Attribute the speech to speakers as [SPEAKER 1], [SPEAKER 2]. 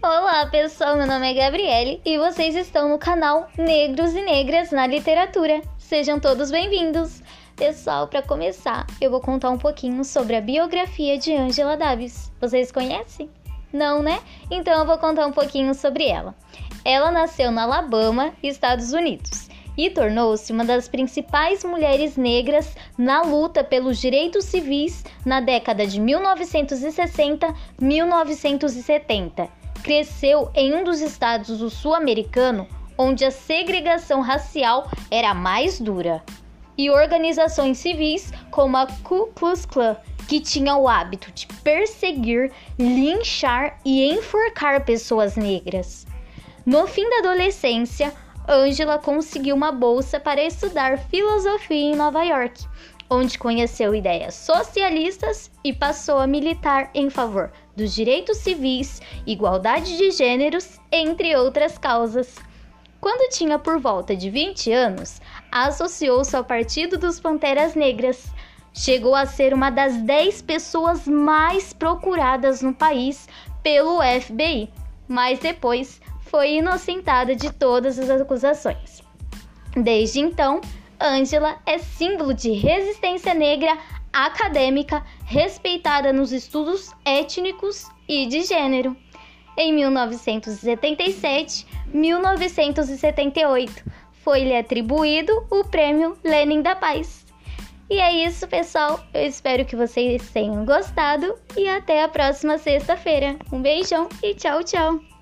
[SPEAKER 1] Olá pessoal, meu nome é Gabriele e vocês estão no canal Negros e Negras na Literatura. Sejam todos bem-vindos! Pessoal, para começar, eu vou contar um pouquinho sobre a biografia de Angela Davis. Vocês conhecem? Não, né? Então eu vou contar um pouquinho sobre ela. Ela nasceu na Alabama, Estados Unidos, e tornou-se uma das principais mulheres negras na luta pelos direitos civis na década de 1960-1970 cresceu em um dos estados do sul-americano onde a segregação racial era mais dura. E organizações civis como a Ku Klux Klan, que tinha o hábito de perseguir, linchar e enforcar pessoas negras. No fim da adolescência, Angela conseguiu uma bolsa para estudar filosofia em Nova York, onde conheceu ideias socialistas e passou a militar em favor dos direitos civis, igualdade de gêneros, entre outras causas. Quando tinha por volta de 20 anos, associou-se ao Partido dos Panteras Negras. Chegou a ser uma das 10 pessoas mais procuradas no país pelo FBI, mas depois foi inocentada de todas as acusações. Desde então, Angela é símbolo de resistência negra acadêmica respeitada nos estudos étnicos e de gênero. Em 1977-1978 foi-lhe atribuído o Prêmio Lenin da Paz. E é isso, pessoal. Eu espero que vocês tenham gostado e até a próxima sexta-feira. Um beijão e tchau, tchau!